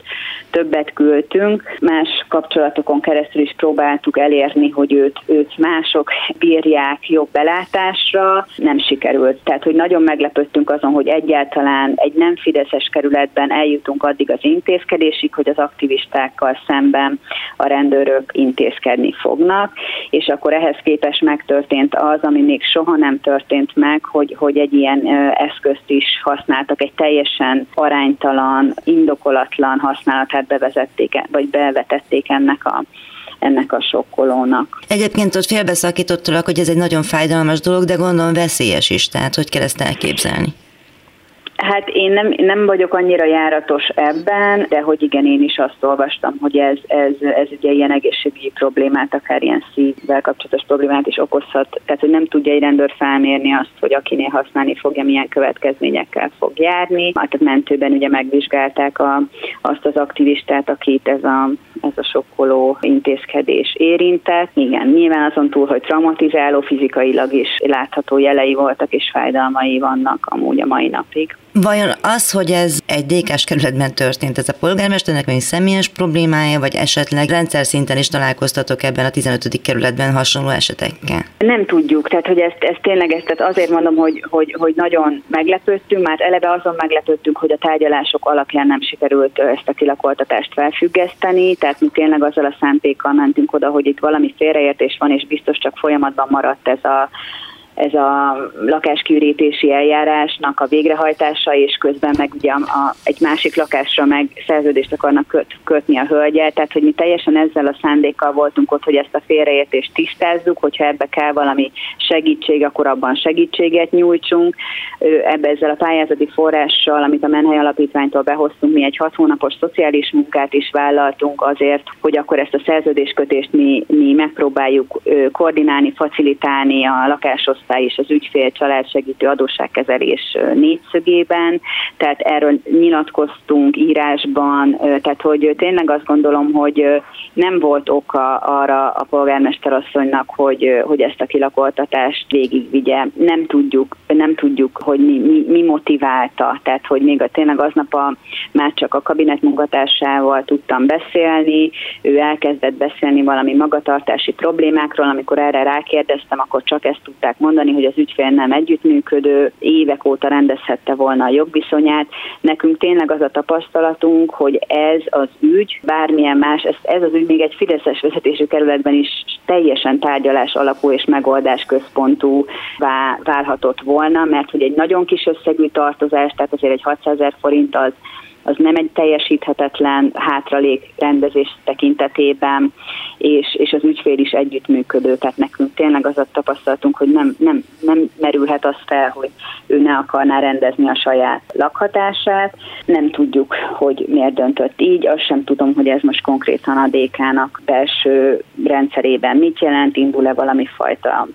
többet küldtünk, más kapcsolatokon keresztül is próbáltuk elérni, hogy őt, őt mások bírják jobb belátásra, nem sikerült sikerült. Tehát, hogy nagyon meglepődtünk azon, hogy egyáltalán egy nem fideszes kerületben eljutunk addig az intézkedésig, hogy az aktivistákkal szemben a rendőrök intézkedni fognak, és akkor ehhez képest megtörtént az, ami még soha nem történt meg, hogy, hogy egy ilyen eszközt is használtak, egy teljesen aránytalan, indokolatlan használatát bevezették, vagy bevetették ennek a ennek a sokkolónak. Egyébként ott félbeszakítottalak, hogy ez egy nagyon fájdalmas dolog, de gondolom veszélyes is, tehát hogy kell ezt elképzelni? Hát én nem, nem vagyok annyira járatos ebben, de hogy igen, én is azt olvastam, hogy ez, ez, ez ugye ilyen egészségügyi problémát, akár ilyen szívvel kapcsolatos problémát is okozhat. Tehát, hogy nem tudja egy rendőr felmérni azt, hogy akinél használni fogja, milyen következményekkel fog járni. Hát a mentőben ugye megvizsgálták a, azt az aktivistát, akit ez a, ez a sokkoló intézkedés érintett. Igen, nyilván azon túl, hogy traumatizáló fizikailag is látható jelei voltak és fájdalmai vannak amúgy a mai napig. Vajon az, hogy ez egy DK-s kerületben történt, ez a polgármesternek egy személyes problémája, vagy esetleg rendszer szinten is találkoztatok ebben a 15. kerületben hasonló esetekkel? Nem tudjuk, tehát hogy ezt, ezt tényleg ezt tehát azért mondom, hogy, hogy, hogy nagyon meglepődtünk, már eleve azon meglepődtünk, hogy a tárgyalások alapján nem sikerült ezt a kilakoltatást felfüggeszteni, tehát mi tényleg azzal a szándékkal mentünk oda, hogy itt valami félreértés van, és biztos csak folyamatban maradt ez a ez a lakáskiürítési eljárásnak a végrehajtása, és közben meg ugye a, a, egy másik lakásra meg szerződést akarnak köt, kötni a hölgyel, tehát hogy mi teljesen ezzel a szándékkal voltunk ott, hogy ezt a félreértést tisztázzuk, hogyha ebbe kell valami segítség, akkor abban segítséget nyújtsunk. Ebbe ezzel a pályázati forrással, amit a Menhely Alapítványtól behoztunk, mi egy hat hónapos szociális munkát is vállaltunk azért, hogy akkor ezt a szerződéskötést mi, mi megpróbáljuk koordinálni, facilitálni a lakásosztály kasszáj és az ügyfél családsegítő adósságkezelés négyszögében, tehát erről nyilatkoztunk írásban, tehát hogy tényleg azt gondolom, hogy nem volt oka arra a polgármester asszonynak, hogy, hogy ezt a kilakoltatást végigvigye. Nem tudjuk, nem tudjuk, hogy mi, mi, mi motiválta, tehát hogy még a, tényleg aznap a, már csak a kabinet munkatársával tudtam beszélni, ő elkezdett beszélni valami magatartási problémákról, amikor erre rákérdeztem, akkor csak ezt tudták mondani, hogy az ügyfél nem együttműködő, évek óta rendezhette volna a jogviszonyát. Nekünk tényleg az a tapasztalatunk, hogy ez az ügy, bármilyen más, ez, ez az ügy még egy Fideszes vezetésű kerületben is teljesen tárgyalás alapú és megoldás központú válhatott volna, mert hogy egy nagyon kis összegű tartozás, tehát azért egy 600 ezer forint az az nem egy teljesíthetetlen hátralék rendezés tekintetében, és, és az ügyfél is együttműködő, tehát nekünk tényleg az a tapasztalatunk, hogy nem, nem, nem merülhet az fel, hogy ő ne akarná rendezni a saját lakhatását. Nem tudjuk, hogy miért döntött így, azt sem tudom, hogy ez most konkrétan a DK-nak belső rendszerében mit jelent, indul-e valami fajta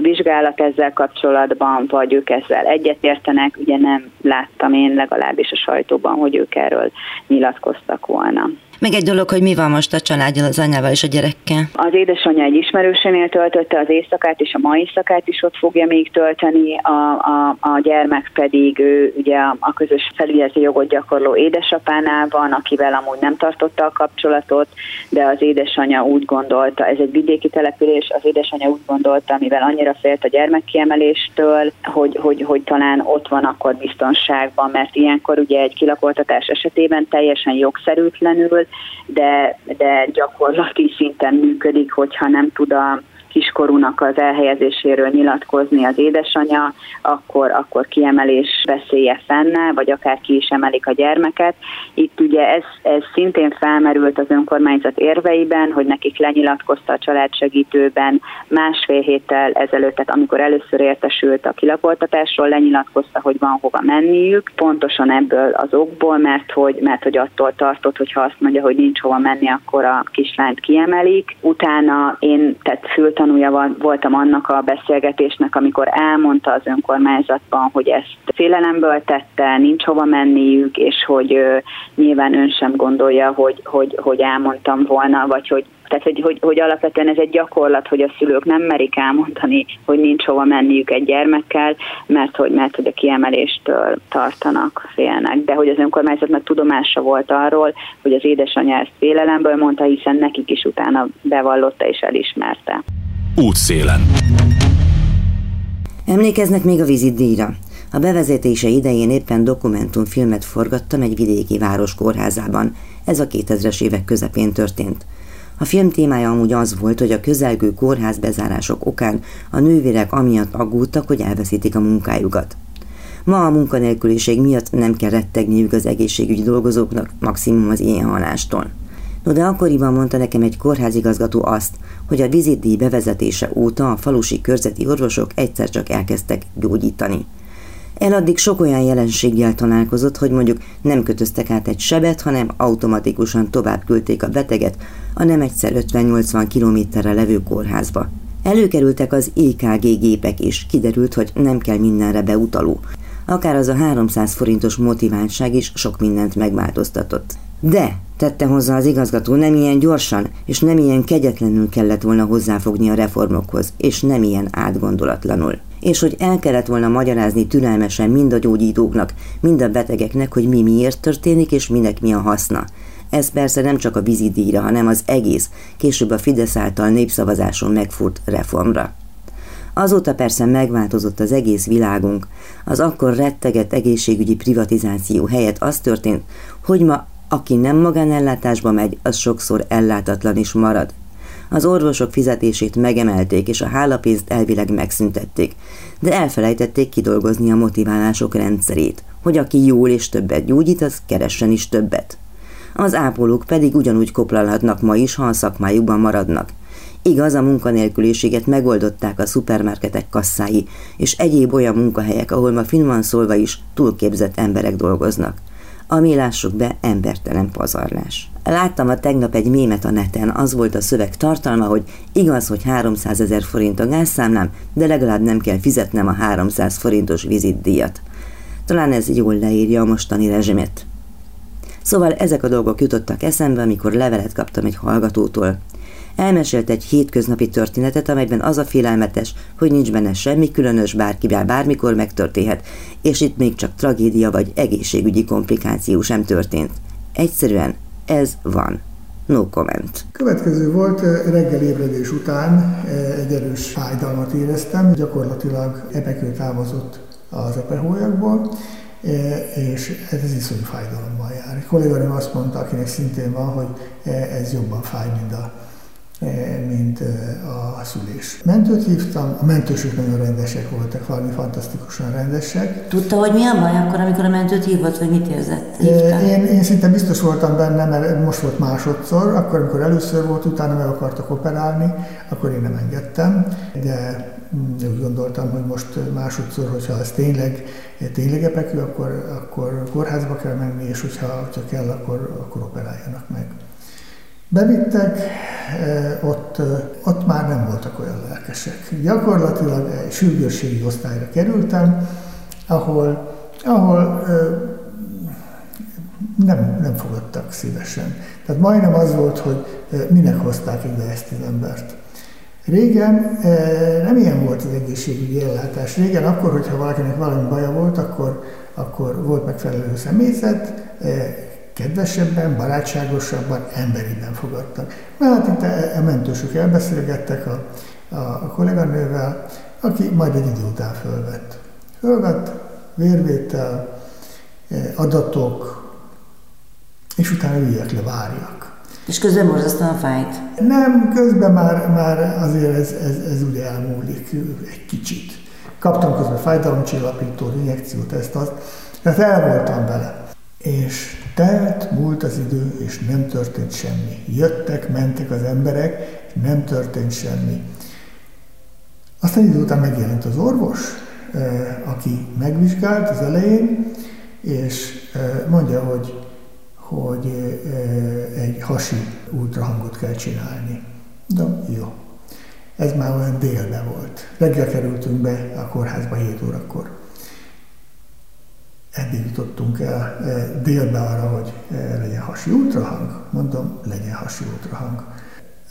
vizsgálat ezzel kapcsolatban, vagy ők ezzel egyetértenek, ugye nem láttam én legalábbis a sajtóban, hogy ők erről nyilatkoztak volna. Még egy dolog, hogy mi van most a családdal, az anyával és a gyerekkel? Az édesanyja egy ismerősénél töltötte az éjszakát, és a mai éjszakát is ott fogja még tölteni, a, a, a gyermek pedig ő ugye a közös felügyeleti jogot gyakorló édesapánál van, akivel amúgy nem tartotta a kapcsolatot, de az édesanyja úgy gondolta, ez egy vidéki település, az édesanyja úgy gondolta, mivel annyira félt a gyermekkiemeléstől, hogy, hogy, hogy talán ott van akkor biztonságban, mert ilyenkor ugye egy kilakoltatás esetében teljesen jogszerűtlenül de, de gyakorlati szinten működik, hogyha nem tud a kiskorúnak az elhelyezéséről nyilatkozni az édesanyja, akkor, akkor kiemelés veszélye fenne, vagy akár ki is emelik a gyermeket. Itt ugye ez, ez szintén felmerült az önkormányzat érveiben, hogy nekik lenyilatkozta a családsegítőben másfél héttel ezelőtt, tehát amikor először értesült a kilapoltatásról, lenyilatkozta, hogy van hova menniük, pontosan ebből az okból, mert hogy, mert hogy attól tartott, hogy ha azt mondja, hogy nincs hova menni, akkor a kislányt kiemelik. Utána én, tehát fültan tanúja voltam annak a beszélgetésnek, amikor elmondta az önkormányzatban, hogy ezt félelemből tette, nincs hova menniük, és hogy ö, nyilván ön sem gondolja, hogy, hogy, hogy elmondtam volna, vagy hogy tehát, hogy, hogy, hogy alapvetően ez egy gyakorlat, hogy a szülők nem merik elmondani, hogy nincs hova menniük egy gyermekkel, mert hogy, mert hogy a kiemeléstől tartanak, félnek. De hogy az önkormányzatnak tudomása volt arról, hogy az édesanyja ezt félelemből mondta, hiszen nekik is utána bevallotta és elismerte útszélen. Emlékeznek még a vizitdíjra? A bevezetése idején éppen dokumentumfilmet forgattam egy vidéki város kórházában. Ez a 2000-es évek közepén történt. A film témája amúgy az volt, hogy a közelgő kórház bezárások okán a nővérek amiatt aggódtak, hogy elveszítik a munkájukat. Ma a munkanélküliség miatt nem kell rettegniük az egészségügyi dolgozóknak, maximum az ilyen halástól. No de akkoriban mondta nekem egy kórházigazgató azt, hogy a vizitdíj bevezetése óta a falusi körzeti orvosok egyszer csak elkezdtek gyógyítani. Eladdig sok olyan jelenséggel találkozott, hogy mondjuk nem kötöztek át egy sebet, hanem automatikusan tovább küldték a beteget a nem egyszer 50-80 kilométerre levő kórházba. Előkerültek az EKG gépek is, kiderült, hogy nem kell mindenre beutaló. Akár az a 300 forintos motiváltság is sok mindent megváltoztatott. De tette hozzá az igazgató, nem ilyen gyorsan és nem ilyen kegyetlenül kellett volna hozzáfogni a reformokhoz, és nem ilyen átgondolatlanul. És hogy el kellett volna magyarázni türelmesen mind a gyógyítóknak, mind a betegeknek, hogy mi miért történik, és minek mi a haszna. Ez persze nem csak a vízidíjra, hanem az egész, később a Fidesz által népszavazáson megfurt reformra. Azóta persze megváltozott az egész világunk. Az akkor rettegett egészségügyi privatizáció helyett az történt, hogy ma aki nem magánellátásba megy, az sokszor ellátatlan is marad. Az orvosok fizetését megemelték, és a hálapénzt elvileg megszüntették, de elfelejtették kidolgozni a motiválások rendszerét, hogy aki jól és többet gyógyít, az keressen is többet. Az ápolók pedig ugyanúgy koplalhatnak ma is, ha a szakmájukban maradnak. Igaz, a munkanélküliséget megoldották a szupermarketek kasszái, és egyéb olyan munkahelyek, ahol ma finoman szólva is túlképzett emberek dolgoznak. Ami lássuk be embertelen pazarlás. Láttam a tegnap egy mémet a neten, az volt a szöveg tartalma, hogy igaz, hogy 300 ezer forint a gázszámlám, de legalább nem kell fizetnem a 300 forintos vizitdíjat. Talán ez jól leírja a mostani rezsimet. Szóval ezek a dolgok jutottak eszembe, amikor levelet kaptam egy hallgatótól. Elmesélt egy hétköznapi történetet, amelyben az a félelmetes, hogy nincs benne semmi különös, bárkivel bármikor megtörténhet, és itt még csak tragédia vagy egészségügyi komplikáció sem történt. Egyszerűen ez van. No comment. Következő volt, reggel ébredés után egy erős fájdalmat éreztem, gyakorlatilag epekő távozott az epehólyakból, és ez iszonyú fájdalommal jár. Egy kolléganőm azt mondta, akinek szintén van, hogy ez jobban fáj, mint a Eh, mint eh, a szülés. Mentőt hívtam, a mentősök nagyon rendesek voltak, valami fantasztikusan rendesek. Tudta, hogy mi a baj akkor, amikor a mentőt hívott, vagy mit érzett? Eh, én, én szinte biztos voltam benne, mert most volt másodszor, akkor, amikor először volt, utána meg akartak operálni, akkor én nem engedtem, de úgy gondoltam, hogy most másodszor, hogyha ez tényleg, tényleg epekű, akkor, akkor kórházba kell menni, és hogyha, hogyha kell, akkor, akkor operáljanak meg. Bevittek, eh, ott, eh, ott már nem voltak olyan lelkesek. Gyakorlatilag egy sürgősségi osztályra kerültem, ahol, ahol eh, nem, nem fogadtak szívesen. Tehát majdnem az volt, hogy minek hozták ide ezt az embert. Régen nem ilyen volt az egészségügyi ellátás. Régen akkor, hogyha valakinek valami baja volt, akkor, akkor volt megfelelő személyzet, kedvesebben, barátságosabban, emberiben fogadtak. Na hát itt a e, e mentősök elbeszélgettek a, a, a kolléganővel, aki majd egy idő után fölvett. Fölvett, vérvétel, e, adatok, és utána üljek le, várjak. És közben borzasztóan fájt? Nem, közben már, már azért ez, ez, ez ugye elmúlik egy kicsit. Kaptam közben fájdalomcsillapító injekciót, ezt, azt, tehát el voltam vele. És telt, múlt az idő, és nem történt semmi. Jöttek, mentek az emberek, és nem történt semmi. Aztán idő után megjelent az orvos, eh, aki megvizsgált az elején, és eh, mondja, hogy, hogy eh, egy hasi ultrahangot kell csinálni. De jó. Ez már olyan délben volt. Reggel kerültünk be a kórházba 7 órakor eddig jutottunk el e, délbe arra, hogy e, legyen hasi ultrahang. Mondom, legyen hasi ultrahang.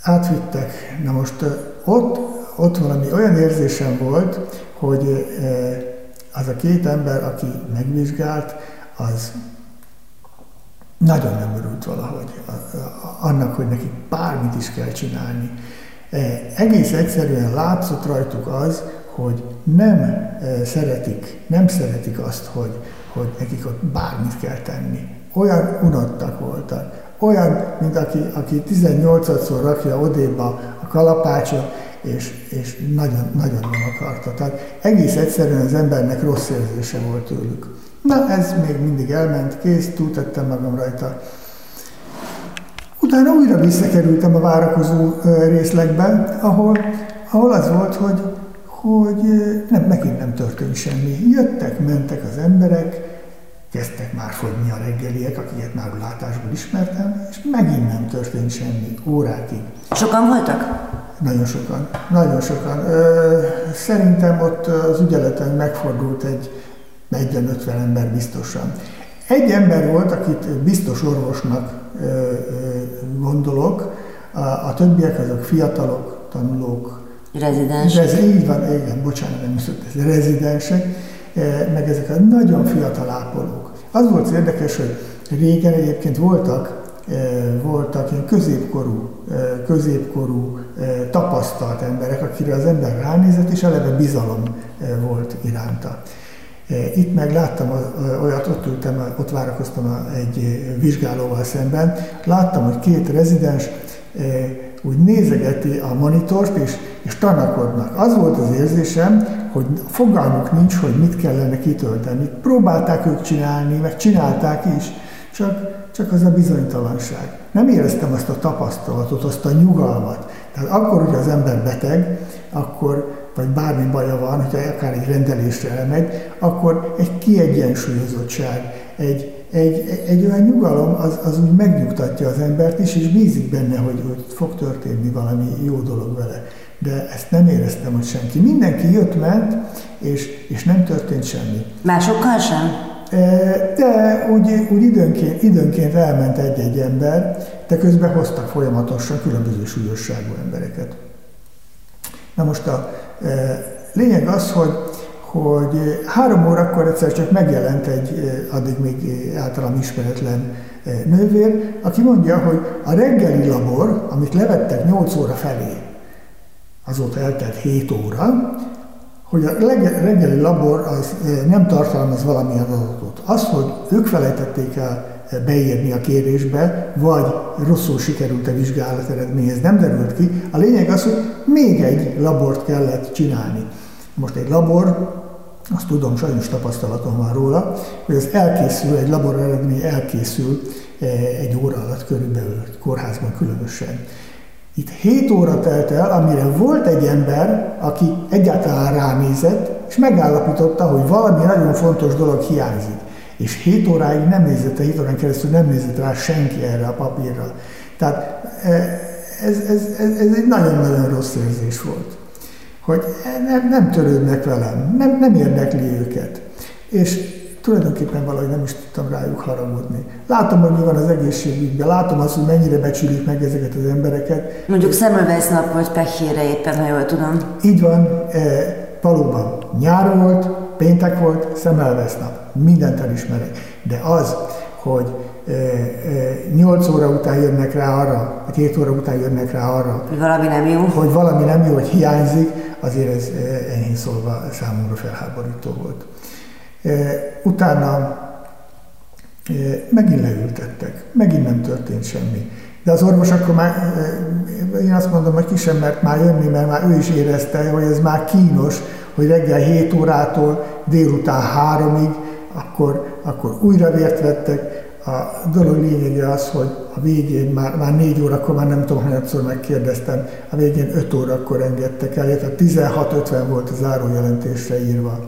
Átvittek, na most e, ott, ott valami olyan érzésem volt, hogy az a két ember, aki megvizsgált, az nagyon nem örült valahogy annak, hogy nekik bármit is kell csinálni. Egész egyszerűen látszott rajtuk az, hogy nem szeretik, nem szeretik azt, hogy, hogy nekik ott bármit kell tenni. Olyan unottak voltak. Olyan, mint aki, aki 18-szor rakja odéba a kalapácsot, és, és nagyon, nagyon nem akarta. Tehát egész egyszerűen az embernek rossz érzése volt tőlük. Na, ez még mindig elment, kész, túltettem magam rajta. Utána újra visszakerültem a várakozó részlegbe, ahol, ahol az volt, hogy hogy nem, megint nem történt semmi. Jöttek, mentek az emberek, kezdtek már fogyni a reggeliek, akiket már látásból ismertem, és megint nem történt semmi órákig. Sokan voltak? Nagyon sokan, nagyon sokan. Szerintem ott az ügyeleten megfordult egy 40-50 ember biztosan. Egy ember volt, akit biztos orvosnak gondolok, a többiek azok fiatalok, tanulók, Rezidensek. Ez így van, igen, bocsánat, nem is ez rezidensek, eh, meg ezek a nagyon fiatal ápolók. Az volt érdekes, hogy régen egyébként voltak, eh, voltak ilyen középkorú, eh, középkorú tapasztalt emberek, akire az ember ránézett, és eleve bizalom volt iránta. Itt meg láttam olyat, ott ültem, ott várakoztam egy vizsgálóval szemben, láttam, hogy két rezidens úgy nézegeti a monitort, és, és tanakodnak. Az volt az érzésem, hogy fogalmuk nincs, hogy mit kellene kitölteni. Próbálták ők csinálni, meg csinálták is, csak, csak az a bizonytalanság. Nem éreztem azt a tapasztalatot, azt a nyugalmat. Tehát akkor, hogy az ember beteg, akkor, vagy bármi baja van, hogyha akár egy rendelésre elmegy, akkor egy kiegyensúlyozottság, egy, egy, egy olyan nyugalom az, az úgy megnyugtatja az embert is, és bízik benne, hogy, hogy fog történni valami jó dolog vele. De ezt nem éreztem, hogy senki. Mindenki jött-ment, és, és nem történt semmi. Másokkal sem? De úgy, úgy időnként, időnként elment egy-egy ember, de közben hoztak folyamatosan különböző súlyosságú embereket. Na most a lényeg az, hogy, hogy három órakor egyszer csak megjelent egy addig még általam ismeretlen nővér, aki mondja, hogy a reggeli labor, amit levettek 8 óra felé, azóta eltelt 7 óra, hogy a reggeli labor az nem tartalmaz valamilyen adatot. Az, hogy ők felejtették el beírni a kérésbe, vagy rosszul sikerült a vizsgálat eredmény, nem derült ki. A lényeg az, hogy még egy labort kellett csinálni. Most egy labor, azt tudom, sajnos tapasztalatom van róla, hogy ez elkészül, egy labor eredmény elkészül egy óra alatt körülbelül, kórházban különösen. Itt 7 óra telt el, amire volt egy ember, aki egyáltalán ránézett, és megállapította, hogy valami nagyon fontos dolog hiányzik. És 7 óráig nem nézett, 7 órán keresztül nem nézett rá senki erre a papírra. Tehát e, ez, ez, ez, ez egy nagyon-nagyon rossz érzés volt. Hogy nem, nem törődnek velem, nem, nem érdekli őket. És tulajdonképpen valahogy nem is tudtam rájuk haragudni. Látom, hogy mi van az egészségügyben, látom azt, hogy mennyire becsülik meg ezeket az embereket. Mondjuk Semmelweis nap volt Pechére éppen, ha jól tudom. Így van, e, valóban nyár volt, péntek volt, Semmelweis nap. Mindent elismerek. De az, hogy e, e, 8 óra után jönnek rá arra, vagy 7 óra után jönnek rá arra, hogy valami nem jó, hogy valami nem jó, hogy hiányzik, azért ez e, enyhén szólva számomra felháborító volt. Utána megint leültettek, megint nem történt semmi. De az orvos akkor már, én azt mondom, hogy ki sem mert már jönni, mert már ő is érezte, hogy ez már kínos, hogy reggel 7 órától délután 3-ig, akkor, akkor újra vért vettek. A dolog lényege az, hogy a végén már, már 4 órakor, már nem tudom, hányadszor megkérdeztem, a végén 5 órakor engedtek el, tehát 16.50 volt a zárójelentésre írva.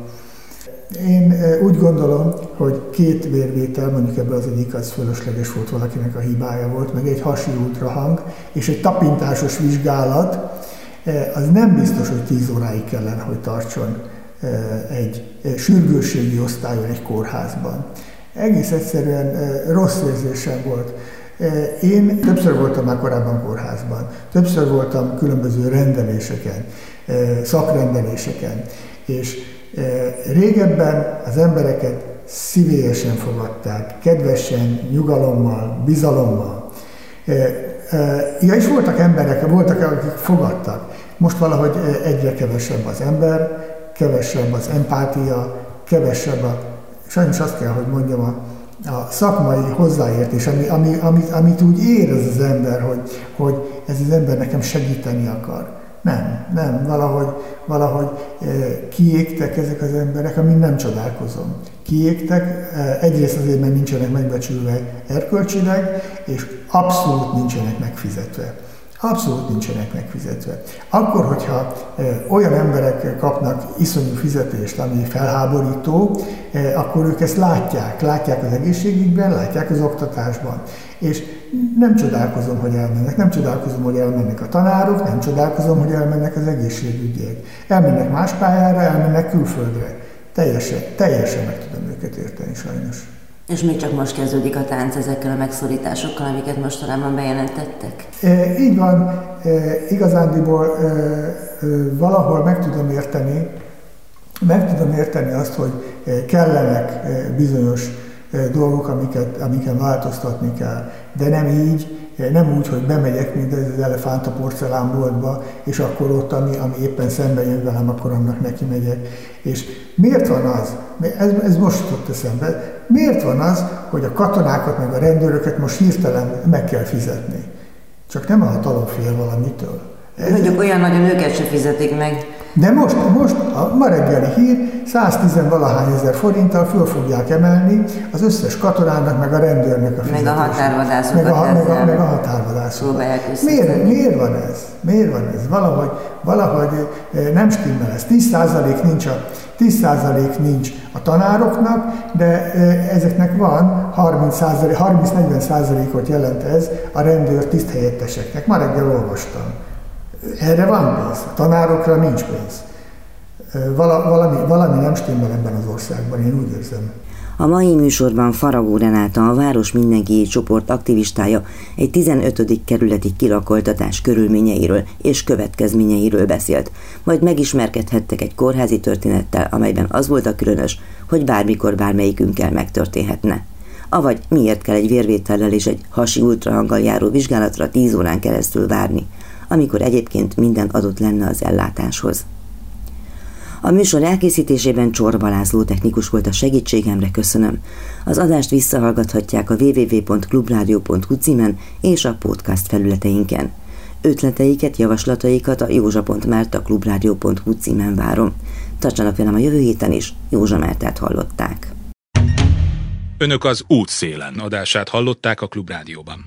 Én úgy gondolom, hogy két vérvétel, mondjuk ebből az egyik az fölösleges volt, valakinek a hibája volt, meg egy hasi ultrahang, és egy tapintásos vizsgálat, az nem biztos, hogy 10 óráig kellene, hogy tartson egy sürgősségi osztályon egy kórházban. Egész egyszerűen rossz érzésem volt. Én többször voltam már korábban kórházban, többször voltam különböző rendeléseken, szakrendeléseken, és Régebben az embereket szívélyesen fogadták, kedvesen, nyugalommal, bizalommal. Ja, és voltak emberek, voltak, akik fogadtak. Most valahogy egyre kevesebb az ember, kevesebb az empátia, kevesebb a, sajnos azt kell, hogy mondjam, a, a szakmai hozzáértés, ami, ami, amit, amit úgy érez az ember, hogy, hogy ez az ember nekem segíteni akar. Nem, nem, valahogy, valahogy eh, kiégtek ezek az emberek, amin nem csodálkozom. Kiégtek, eh, egyrészt azért, mert nincsenek megbecsülve erkölcsileg, és abszolút nincsenek megfizetve. Abszolút nincsenek megfizetve. Akkor, hogyha olyan emberek kapnak iszonyú fizetést, ami felháborító, akkor ők ezt látják. Látják az egészségügyben, látják az oktatásban. És nem csodálkozom, hogy elmennek. Nem csodálkozom, hogy elmennek a tanárok, nem csodálkozom, hogy elmennek az egészségügyiek. Elmennek más pályára, elmennek külföldre. Teljesen, teljesen meg tudom őket érteni sajnos. És még csak most kezdődik a tánc ezekkel a megszorításokkal, amiket mostanában bejelentettek? E, így van, e, igazándiból e, e, valahol meg tudom érteni, meg tudom érteni azt, hogy kellenek bizonyos dolgok, amiket, amiket változtatni kell, de nem így, nem úgy, hogy bemegyek, mint ez az elefánt a porcelánboltba, és akkor ott, ami, ami éppen szembe jön velem, akkor annak neki megyek. És miért van az, ez, ez most jutott eszembe, miért van az, hogy a katonákat meg a rendőröket most hirtelen meg kell fizetni? Csak nem a hatalom fél valamitől. Ez... Mondjuk olyan nagyon őket se fizetik meg. De most, most a ma reggeli hír 110 valahány ezer forinttal föl fogják emelni az összes katonának, meg a rendőrnek a fizetését. Meg a határvadászokat meg a, meg a, meg a határvadászokat. Miért, miért van ez? Miért van ez? Valahogy, valahogy eh, nem stimmel ez. 10% nincs a, 10% nincs a tanároknak, de eh, ezeknek van 30-40%-ot jelent ez a rendőr tiszthelyetteseknek. Ma reggel olvastam. Erre van pénz, a tanárokra nincs pénz. Vala, valami, valami nem stimmel ebben az országban, én úgy érzem. A mai műsorban Faragó Renáta, a Város Mindenki csoport aktivistája egy 15. kerületi kilakoltatás körülményeiről és következményeiről beszélt, majd megismerkedhettek egy kórházi történettel, amelyben az volt a különös, hogy bármikor bármelyikünkkel megtörténhetne. Avagy miért kell egy vérvétellel és egy hasi ultrahanggal járó vizsgálatra 10 órán keresztül várni, amikor egyébként minden adott lenne az ellátáshoz. A műsor elkészítésében Csorba László technikus volt a segítségemre, köszönöm. Az adást visszahallgathatják a www.clubradio.hu címen és a podcast felületeinken. Ötleteiket, javaslataikat a józsa.mert.clubradio.hu címen várom. Tartsanak velem a jövő héten is, Józsa Mertát hallották. Önök az útszélen adását hallották a Klubrádióban.